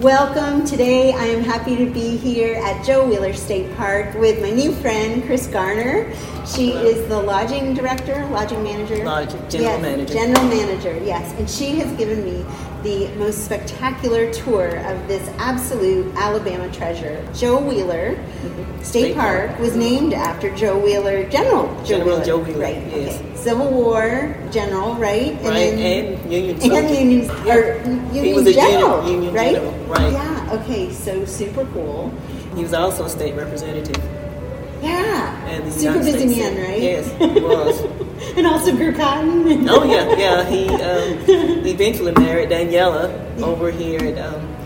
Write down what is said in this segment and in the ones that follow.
Welcome. Today I am happy to be here at Joe Wheeler State Park with my new friend, Chris Garner. She Hello. is the lodging director, lodging manager. Lodge- general Yes, manager. General manager, yes. And she has given me the most spectacular tour of this absolute Alabama treasure. Joe Wheeler mm-hmm. State, State Park, Park. was named after Joe Wheeler, General Joe General Wheeler. Joe Wheeler, Right, yes. okay. Civil War General, right? Right, and Union and. Union, Yeah. or He Union was a Union- General, Union right? General, right. Yeah, okay, so super cool. He was also a state representative. Yeah, And super busy man, right? Yes, he was. and also grew cotton. Oh yeah, yeah. He um, eventually married Daniella over here at um,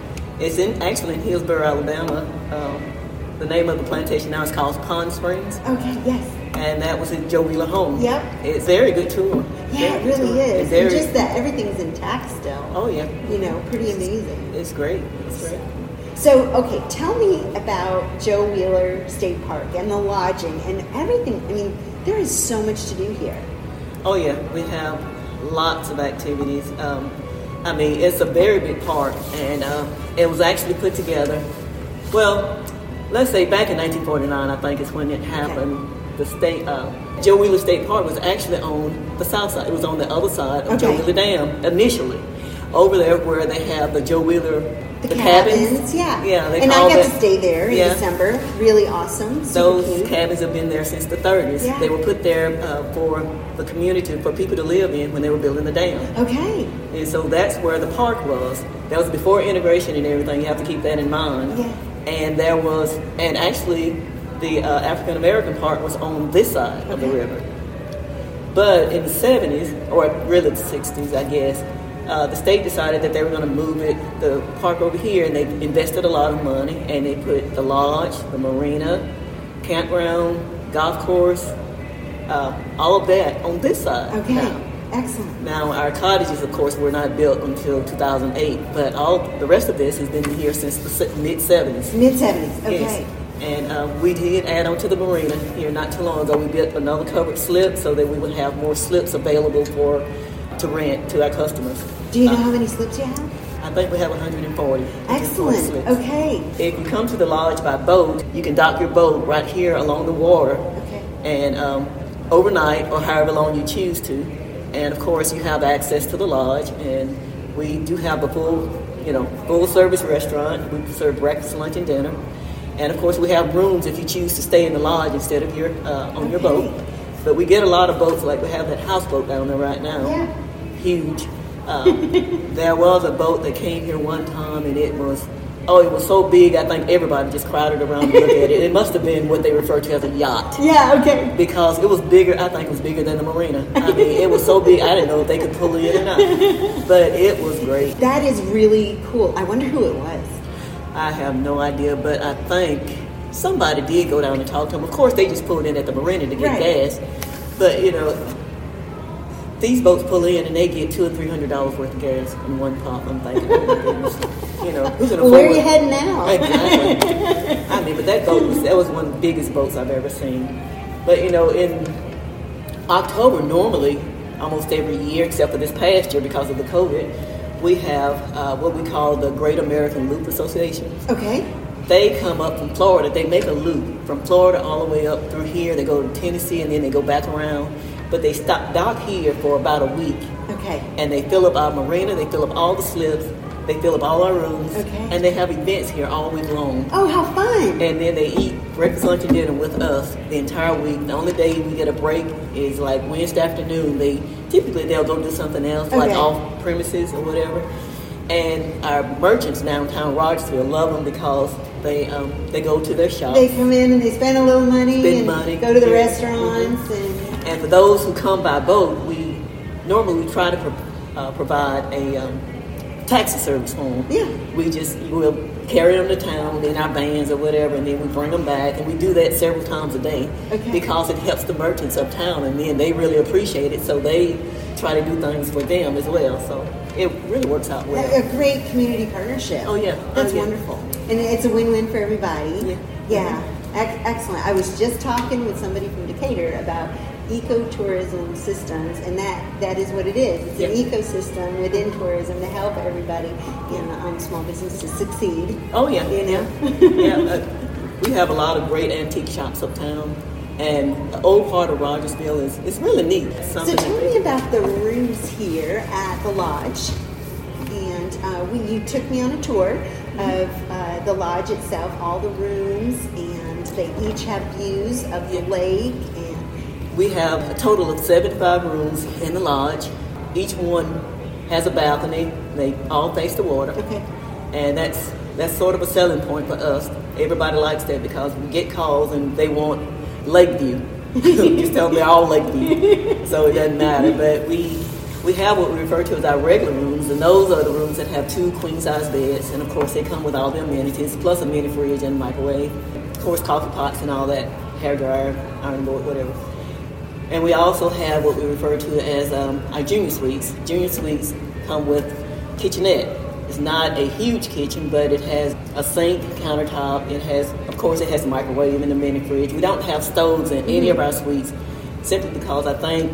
it's in actually in Hillsboro, Alabama. Um, the name of the plantation now is called Pond Springs, Okay, yes. and that was at Joe Wheeler home. Yep. It's a very good tour. Yeah, Very it really tour. is. It's very, and just that everything's intact still. Oh yeah, You know, pretty amazing. it's great. It's great. So, okay, tell me about Joe Wheeler State Park and the lodging and everything. I mean, there is so much to do here. Oh yeah, we have lots of activities. Um, I mean, it's a very big park, and uh, it was actually put together. Well, let's say back in 1949, I think is when it happened. The state, uh, Joe Wheeler State Park was actually on the south side. It was on the other side of Joe Wheeler Dam initially, over there where they have the Joe Wheeler, The, cabins. cabins, yeah. yeah. They and I got to stay there in Yeah. December. Really awesome. Super Those cute. cabins have been there since the 30s. Yeah. They were put there uh, for the community, for people to live in when they were building the dam. Okay. And so that's where the park was. That was before integration and everything. You have to keep that in mind. Yeah. And there was, and actually, the uh, African American part was on this side of the river. But in the 70s, or really the 60s, I guess, uh, the state decided that they were going to move it, the park over here, and they invested a lot of money, and they put the lodge, the marina, campground, golf course, uh, all of that on this side. Okay. now. Excellent. Now, our cottages, of course, were not built until 2008, but all the rest of this has been here since the mid 70s. Mid 70s. Okay. Yes. And uh, we did add on to the marina here not too long ago. We built another covered slip so that we would have more slips available for to rent to our customers. Do you know how many slips you have? I think we have 140. 140 Excellent. Okay. If you come to the lodge by boat, you can dock your boat right here along the water Okay. and um, overnight or however long you choose to. And of course, you have access to the lodge, and we do have a full, you know, full service restaurant. We serve breakfast, lunch, and dinner. And of course, we have rooms if you choose to stay in the lodge instead of your uh, on your boat. But we get a lot of boats, like we have that houseboat down there right now, Yeah. huge. Um, there was a boat that came here one time, and it was. Oh, it was so big. I think everybody just crowded around to look at it. It must have been what they refer to as a yacht Yeah, okay. because it was bigger. I think it was bigger than the marina. I mean, it was so big. I didn't know if they could pull it in or not. But it was great. That is really cool. I wonder who it was. I have no idea, but I think somebody did go down and talk to them. Of course, they just pulled in at the marina to get Right. gas. But you know, these boats pull in and they get two or three hundred dollars worth of gas in one pop. I'm thinking, oh you know, who can Well, where are you heading now? Exactly. I mean, but that boat was that was one of the biggest boats I've ever seen. But you know, in October normally, almost every year except for this past year because of the COVID, we have uh, what we call the Great American Loop Association. Okay. They come up from Florida. They make a loop from Florida all the way up through here. They go to Tennessee and then they go back around. But they stop dock here for about a week Okay. and they fill up our marina. They fill up all the slips. They fill up all our rooms. Okay. And they have events here all week long. Oh, how fun. And then they eat breakfast, lunch, and dinner with us the entire week. The only day we get a break is like Wednesday afternoon. They typically they'll go do something else, like off premises or whatever. And our merchants downtown Rogersville love them because they um, they go to their shops. They come in and they spend a little money Spend and money. go to the Yeah. restaurants and And for those who come by boat, we normally we try to pro- uh, provide a um, taxi service home. Yeah. We just will carry them to town in our vans or whatever, and then we bring them back, and we do that several times a day Okay. because it helps the merchants of uptown, and then they really appreciate it, so they try to do things for them as well. So it really works out well. A a great community partnership. Oh, yeah. That's Oh, yeah. wonderful. And it's a win-win for everybody. Yeah. Yeah. Ec- excellent. I was just talking with somebody from Decatur about ecotourism systems, and that, that is what it is. It's an Yeah. ecosystem within tourism to help everybody in um, small businesses succeed. Oh yeah, You know? yeah. Uh, we have a lot of great antique shops uptown, and the old part of Rogersville is it's really neat. It's So tell me about the rooms here at the lodge. And uh, we, you took me on a tour of uh, the lodge itself, all the rooms, and they each have views of the lake. We have a total of 75 rooms in the lodge. Each one has a balcony. They all face the water. okay, And that's that's sort of a selling point for us. Everybody likes that because we get calls and they want lake view. Just tell them they're all lake view. So it doesn't matter. But we we have what we refer to as our regular rooms, and those are the rooms that have two queen size beds, and of course they come with all the amenities, plus a mini fridge and microwave. Of course coffee pots and all that, hair dryer, iron board, whatever. And we also have what we refer to as um, our junior suites. Junior suites come with kitchenette. It's not a huge kitchen, but it has a sink, countertop. It has, of course, it has a microwave and a mini fridge. We don't have stoves in any of our suites, simply because I think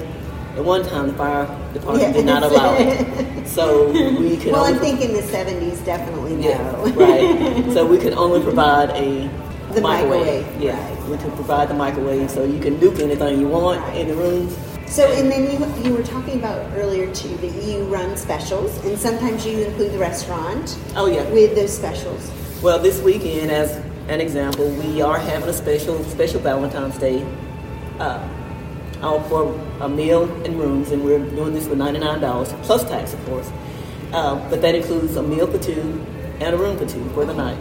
at one time the fire department Yeah. did not allow it. So we could well, only I'm thinking the 70s definitely no. yeah, right. So we could only provide a The microwave, Yeah, right. we provide the microwave, so you can nuke anything you want in the rooms. So, and then you, you were talking about earlier too that you run specials, and sometimes you include the restaurant Oh yeah. with those specials. Well, this weekend, as an example, we are having a special special Valentine's Day uh, out for a meal and rooms, and we're doing this for ninety nine dollars plus tax, of course. Uh, but that includes a meal for two and a room for two for the night.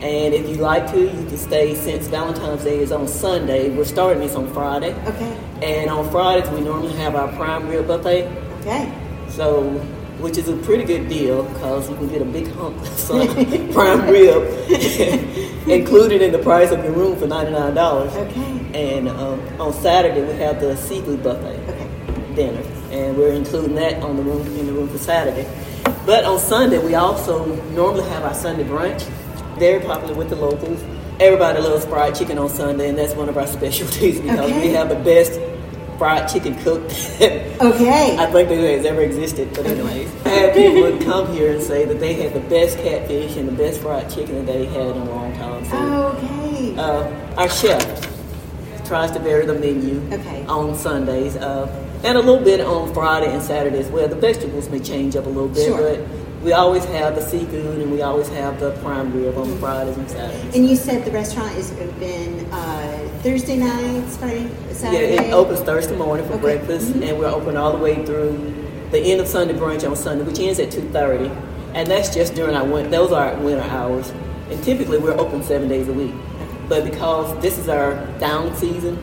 And if you'd like to, you can stay since Valentine's Day is on Sunday. We're starting this on Friday. Okay. And on Fridays, we normally have our prime rib buffet. Okay. So, which is a pretty good deal because you can get a big hump of some prime rib included in the price of your room for ninety nine dollars. Okay. And um, on Saturday we have the seafood buffet Okay. dinner, and we're including that on the room in the room for Saturday. But on Sunday we also normally have our Sunday brunch. Very popular with the locals. Everybody loves fried chicken on Sunday, and that's one of our specialties because Okay. we have the best fried chicken cooked. Okay. I think that has ever existed. But anyways, I had people would come here and say that they had the best catfish and the best fried chicken that they had in a long time. So Okay. uh, our chef tries to vary the menu Okay. on Sundays uh, and a little bit on Friday and Saturday as well. The vegetables may change up a little bit, Sure. but we always have the seafood and we always have the prime rib on Fridays and Saturdays. And you said the restaurant is open uh, Thursday nights, Friday, Saturday. Yeah, it opens Thursday morning for Okay. breakfast, and we're open all the way through the end of Sunday brunch on Sunday, which ends at two thirty, and that's just during our win- those are winter hours. And typically, we're open seven days a week, but because this is our down season,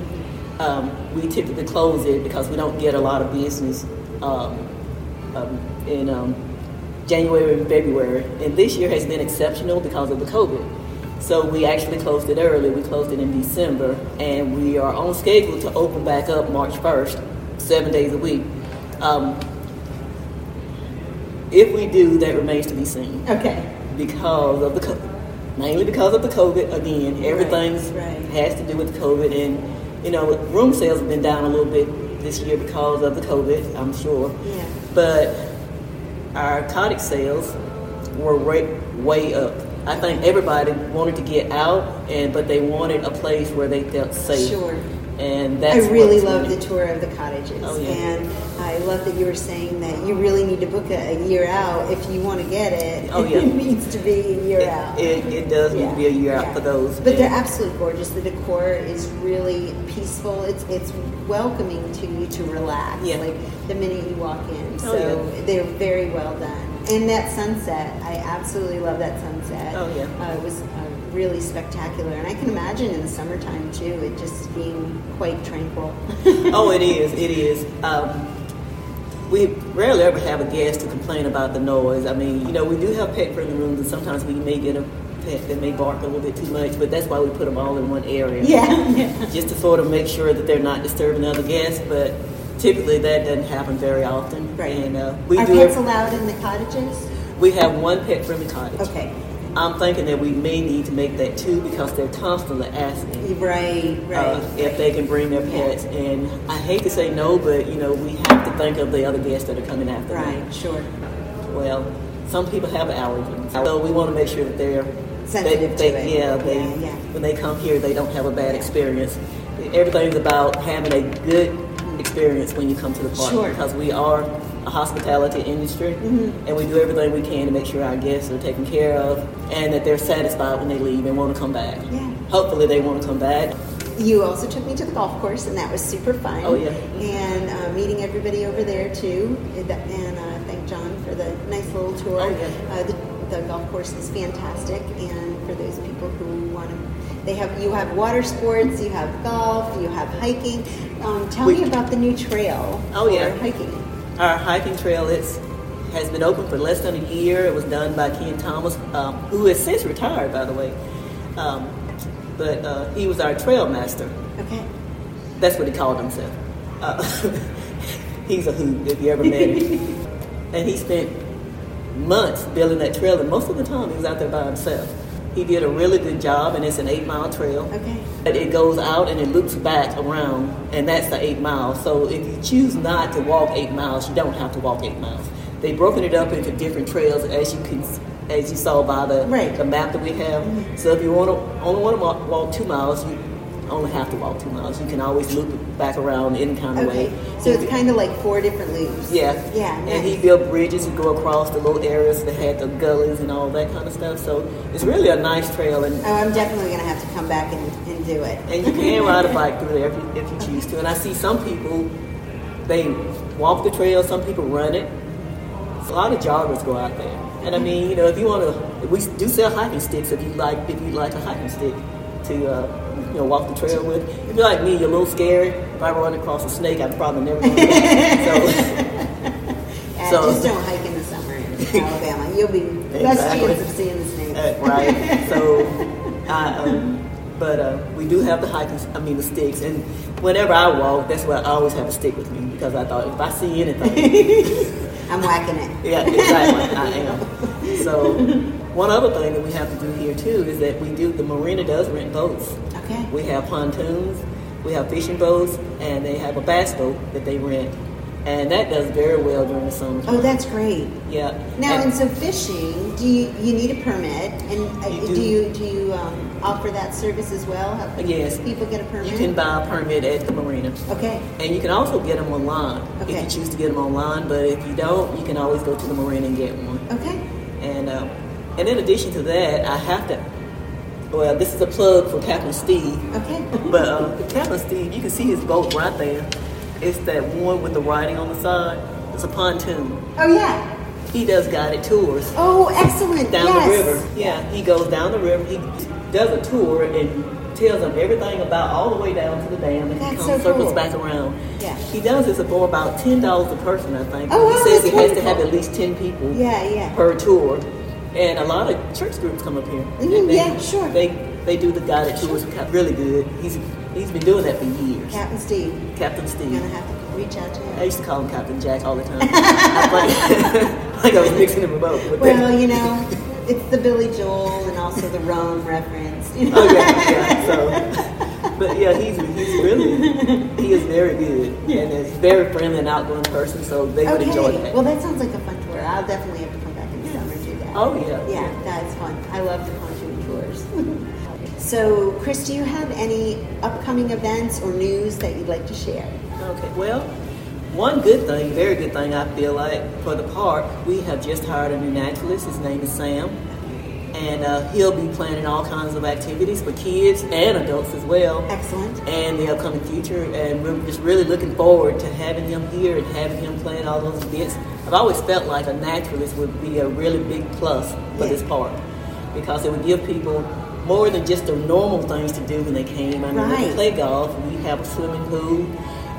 um, we typically close it because we don't get a lot of business um, um, in um, January and February. And this year has been exceptional because of the COVID. So we actually closed it early. We closed it in December, and we are on schedule to open back up March 1st, seven days a week. Um, if we do, that remains to be seen Okay. because of the COVID. mainly because of the COVID. Again, everything's right. has to do with COVID, and you know, room sales have been down a little bit this year because of the COVID. I'm sure, Yeah. but our cottage sales were way, way up. I think everybody wanted to get out, and but they wanted a place where they felt safe. Sure. And I really love the tour of the cottages, Oh, yeah. and I love that you were saying that you really need to book a, a year out if you want to get it. Oh, yeah. it needs to be a year out. It, it does need to be a year out for those. But they're absolutely gorgeous. The decor is really peaceful. It's it's welcoming to you to relax. Yeah. Like the minute you walk in. Oh, So yeah. they're very well done. And that sunset, I absolutely love that sunset. Oh, yeah. Uh, it was uh, really spectacular, and I can imagine in the summertime too, it just being quite tranquil. oh, it is. It is. Um, we rarely ever have a guest to complain about the noise. I mean, you know, we do have pet friendly rooms, and sometimes we may get a pet that may bark a little bit too much, but that's why we put them all in one area. Yeah. Just to sort of make sure that they're not disturbing other guests, but typically that doesn't happen very often. Right. And uh, we Are do. pets ev- allowed in the cottages? we have one pet-friendly cottage. Okay. I'm thinking that we may need to make that too because they're constantly asking Right, right. uh, if they can bring their pets. And I hate to say no, but you know we have to think of the other guests that are coming after them. Right, sure. Well, some people have allergies, so we want to make sure that they're Sensitive they, to they-. Yeah, they, Yeah, yeah. when they come here, they don't have a bad experience. Everything's about having a good experience when you come to the park Sure. because we are a hospitality industry Mm-hmm. and we do everything we can to make sure our guests are taken care of and that they're satisfied when they leave and want to come back. Yeah. Hopefully, they want to come back. You also took me to the golf course, and that was super fun. Oh, yeah. And uh, meeting everybody over there too. And uh, thank John for the nice little tour. Oh, yeah. uh, the, the golf course is fantastic, and for those people who want to, they have you have water sports, you have golf, you have hiking. Um, tell We- me about the new trail Oh, for yeah. hiking. Our hiking trail is, has been open for less than a year. It was done by Ken Thomas, um, who has since retired, by the way. Um, but uh, he was our trail master. Okay. That's what he called himself. Uh, he's a hoot, if you ever met him. and he spent months building that trail, and most of the time he was out there by himself. He did a really good job, and it's an eight mile trail. Okay. But it goes out and it loops back around, and that's the eight miles. So if you choose not to walk eight miles, you don't have to walk eight miles. They've broken it up into different trails, as you can, as you saw by the Right. the map that we have. Mm-hmm. So if you want to only want to walk, walk two miles, you only have to walk two miles. You can always loop back around any kind of Okay. way. So it's kind of like four different loops. Yeah. Yeah. And he built bridges to go across the little areas that had the gullies and all that kind of stuff. So it's really a nice trail, and Oh, I'm definitely going to have to come back and, and do it. and you can ride a bike through there if you, if you choose to. And I see some people, they walk the trail, some people run it. A lot of joggers go out there. And I mm-hmm. mean, you know, if you want to, we do sell hiking sticks if you like, if you like a hiking stick to, uh, you know, walk the trail with. If you're like me, you're a little scared. If I run across a snake, I'd probably never do it. Uh, So- just don't hike in the summer in Alabama. You'll be less Exactly. chance of seeing the snakes. Uh, right. So, I, um, but uh, we do have the hiking, I mean, the sticks. And whenever I walk, that's why I always have a stick with me because I thought if I see anything, I'm whacking it. Yeah, exactly. I am. So, one other thing that we have to do here too is that we do the marina does rent boats. Okay. We have pontoons, we have fishing boats, and they have a bass boat that they rent, and that does very well during the summer. Oh, that's great. yeah. Now, and and, so fishing, do you, you need a permit? And uh, You do. do. you do you um, offer that service as well? Have Yes. people get a permit? you can buy a permit at the marina, Okay. and you can also get them online Okay. if you choose to get them online. But if you don't, you can always go to the marina and get one. Okay. And um, and in addition to that, I have to. Well, this is a plug for Captain Steve. Okay. But uh, Captain Steve, you can see his boat right there. It's that one with the writing on the side. It's a pontoon. Oh yeah. He does guided tours Oh, excellent. down yes. the river. Yeah, he goes down the river. He does a tour and tells them everything about all the way down to the dam, and he comes so circles cool. back around. Yeah. He does this for about ten dollars a person, I think. Oh, he wow, says that's he has to have at least ten people Yeah, yeah. per tour. And a lot of church groups come up here. Mhm, And they, yeah, sure. They they do the guided tours. Really good. He's he's been doing that for years. Captain Steve, Captain Steve. gonna have to reach out to him. I used to call him Captain Jack all the time. Like I was mixing him. But Well, you know, it's the Billy Joel and also the Rome reference. You know? oh yeah, yeah. So, but yeah, he's he's really he is very good and is very friendly and outgoing person. So they would enjoy Okay. that. Well, that sounds like a fun tour. I'll definitely have to come back in the summer and do that. oh yeah. Yeah, that's fun. I love the pontoon tours. so, Chris, do you have any upcoming events or news that you'd like to share? Okay, well, one good thing, very good thing I feel like for the park, we have just hired a new naturalist. His name is Sam. And uh, he'll be planning all kinds of activities for kids and adults as well. Excellent. And the upcoming future, and we're just really looking forward to having him here and having him plan all those bits. I've always felt like a naturalist would be a really big plus for Yeah. this park because it would give people more than just the normal things to do when they came. I mean, Right. can play golf, we have a swimming pool,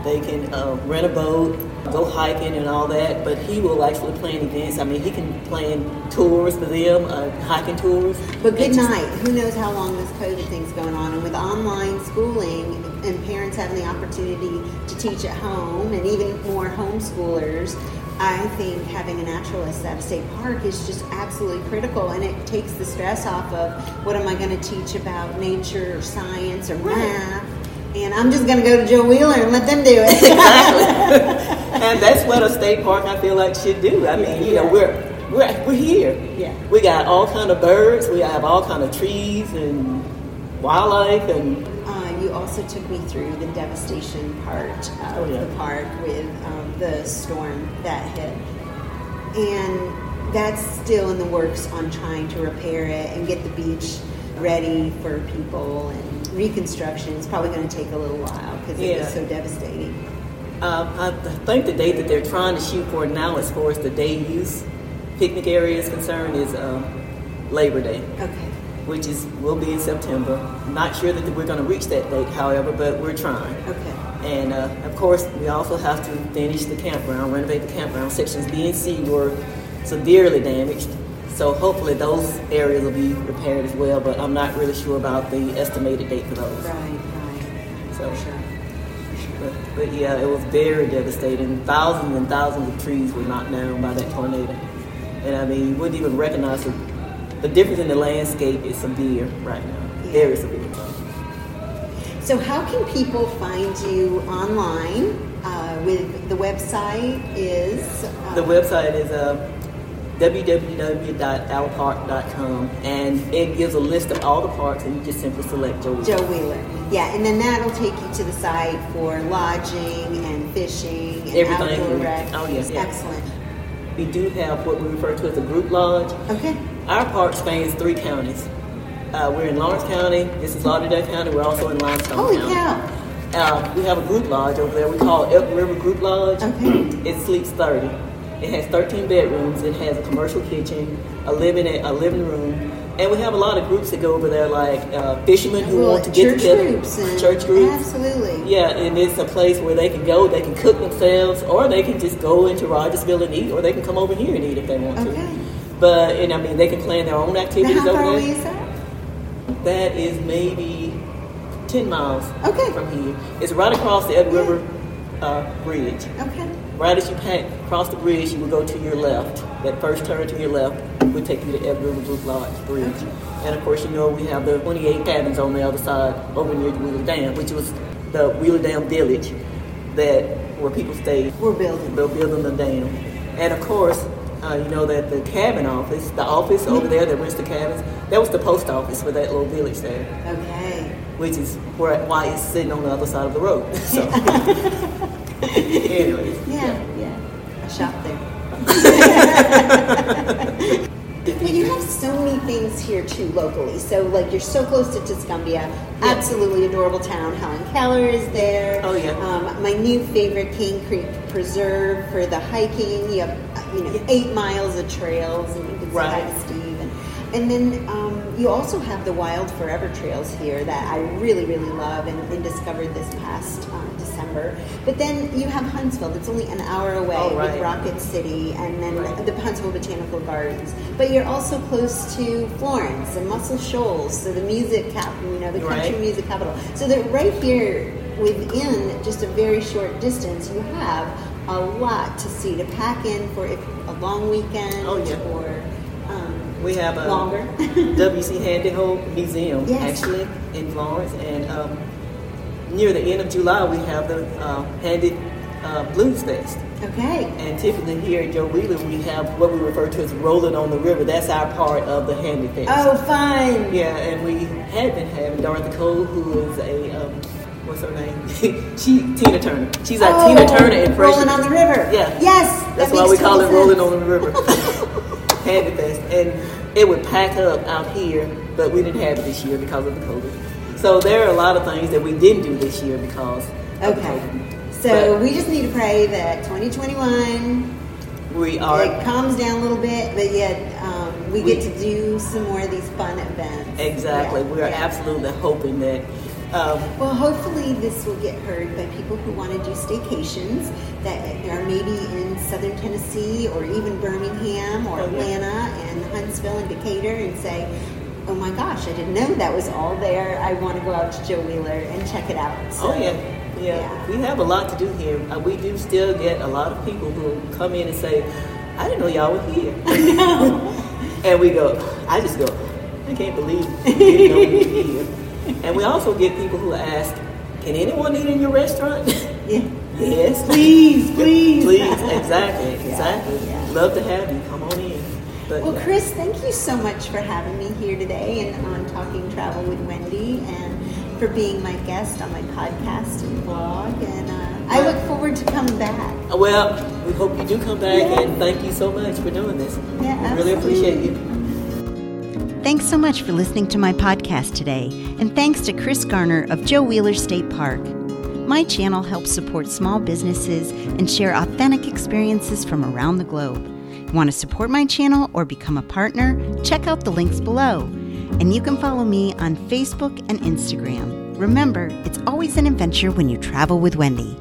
They can uh, rent a boat, go hiking and all that. But he will actually plan events. I mean, he can plan tours for them, uh, hiking tours. But good just- night. Who knows how long this COVID thing's going on? And with online schooling and parents having the opportunity to teach at home and even more homeschoolers, I think having a naturalist at a state park is just absolutely critical and it takes the stress off of what am I going to teach about nature or science or math. And I'm just going to go to Joe Wheeler and let them do it. exactly. and that's what a state park I feel like should do. I mean, you know, we're we're we're here. Yeah. We got all kind of birds. We have all kind of trees and wildlife and Uh, you also took me through the devastation part of Oh, yeah. the park with um, the storm that hit. And that's still in the works on trying to repair it and get the beach ready for people. And reconstruction is probably going to take a little while because it was so devastating. Um, I think the date that they're trying to shoot for now, as far as the day use picnic area is concerned, is um, Labor Day, Okay. which is will be in September. Not sure that we're going to reach that date, however, but we're trying. Okay. And uh, of course, we also have to finish the campground, renovate the campground. Sections B and C were severely damaged, so hopefully those areas will be repaired as well. But I'm not really sure about the estimated date for those. Right, right. So, For sure. but, but yeah, it was very devastating. Thousands and thousands of trees were knocked down by that tornado. And I mean, you wouldn't even recognize the, the difference in the landscape is severe right now. Very severe. So, how can people find you online? Uh, with the website is uh, The website is uh, www.alapark.com and it gives a list of all the parks and you just simply select Joe. Joe Wheeler. Yeah, and then that'll take you to the site for lodging and fishing and Everything. outdoor rec. Oh, yes, yes. Excellent. We do have what we refer to as a group lodge. Okay. Our park spans three counties. Uh, we're in Lawrence County. This is Lauderdale County. We're also in Limestone Holy County. cow. Uh, we have a group lodge over there. We call it Elk River Group Lodge. Okay. It sleeps 30. It has 13 bedrooms. It has a commercial kitchen, a living a living room, and we have a lot of groups that go over there, like uh, fishermen who Well, want to get church together. groups church groups. Absolutely. Yeah, and it's a place where they can go. They can cook themselves, or they can just go into Rogersville and eat, or they can come over here and eat if they want Okay. to. But and I mean, they can plan their own Now, activities how over far there. away is that? That is maybe 10 miles Okay. from here. It's right across the Elk River uh, Bridge. Okay. Right as you cross the bridge, you will go to your left. That first turn to your left will take you to Elk River Blue Lodge Bridge. And of course, you know we have the 28 cabins on the other side over near the Wheeler Dam, which was the Wheeler Dam Village that where people stayed. We're building. They're building the dam. And of course, uh, you know that the cabin office, the office over there that rents the cabins, that was the post office for that little village there, Okay. which is where why it's sitting on the other side of the road. So, anyways, Yeah, yeah. I shop there. Well, you have so many things here too locally. So, like, you're so close to Tuscumbia. Absolutely adorable town. Helen Keller is there. Oh, yeah. Um, my new favorite, Cane Creek Preserve for the hiking. You have, you know, eight miles of trails, and you can say hi Right. to Steve. And, and then um, you also have the Wild Forever trails here that I really, really love and, and discovered this past uh, December. But then you have Huntsville, that's only an hour away Oh, with. Rocket City, and then Right. the Huntsville Botanical Gardens. But you're also close to Florence and Muscle Shoals, so the music cap, you know, the country Right. music capital. So that right here, within just a very short distance, you have a lot to see to pack in for if a long weekend Oh, yeah. or um, we have a longer. WC Handy Home Museum Yes. actually in Florence, and um, near the end of July we have the uh, Handy uh, Blues Fest. okay. And typically here at Joe Wheeler, we have what we refer to as rolling on the river. That's our part of the Handy Fest. Oh, fun. Yeah, and we had been having Dorothy Cole, who is a um, what's her name? she Tina Turner. She's our Oh, Tina Turner impression. Rolling on the river. Yeah. Yes. That's that why we call it rolling on the river. Handy Fest, and it would pack up out here, but we didn't have it this year because of the COVID. So there are a lot of things that we didn't do this year because Okay. So But we just need to pray that 2021 we are it calms down a little bit, but yet um, we, We- get to do some more of these fun events. Exactly. Yeah, We are yeah. absolutely hoping that Um, well, hopefully this will get heard by people who want to do staycations that are maybe in southern Tennessee or even Birmingham or Oh. Atlanta and Huntsville and Decatur and say, oh my gosh, I didn't know that was all there. I want to go out to Joe Wheeler and check it out. So, oh yeah. yeah, yeah. We have a lot to do here. Uh, we do still get a lot of people who come in and say, "I didn't know y'all were here," and we go, "I just go, I can't believe you didn't know we were here." And we also get people who ask, "Can anyone eat in your restaurant?" Yeah. yes, Please, please. please, exactly, Yeah, exactly. yeah. Love to have you. Come on in. But, Well, yeah. Chris, thank you so much for having me here today and on Talking Travel with Wendy and for being my guest on my podcast and blog. And uh, I look forward to coming back. Well, we hope you do come back, Yeah. and thank you so much for doing this. Yeah, We really appreciate you. Thanks so much for listening to my podcast today, and thanks to Chris Garner of Joe Wheeler State Park. My channel helps support small businesses and share authentic experiences from around the globe. Want to support my channel or become a partner? Check out the links below. And you can follow me on Facebook and Instagram. Remember, it's always an adventure when you travel with Wendy.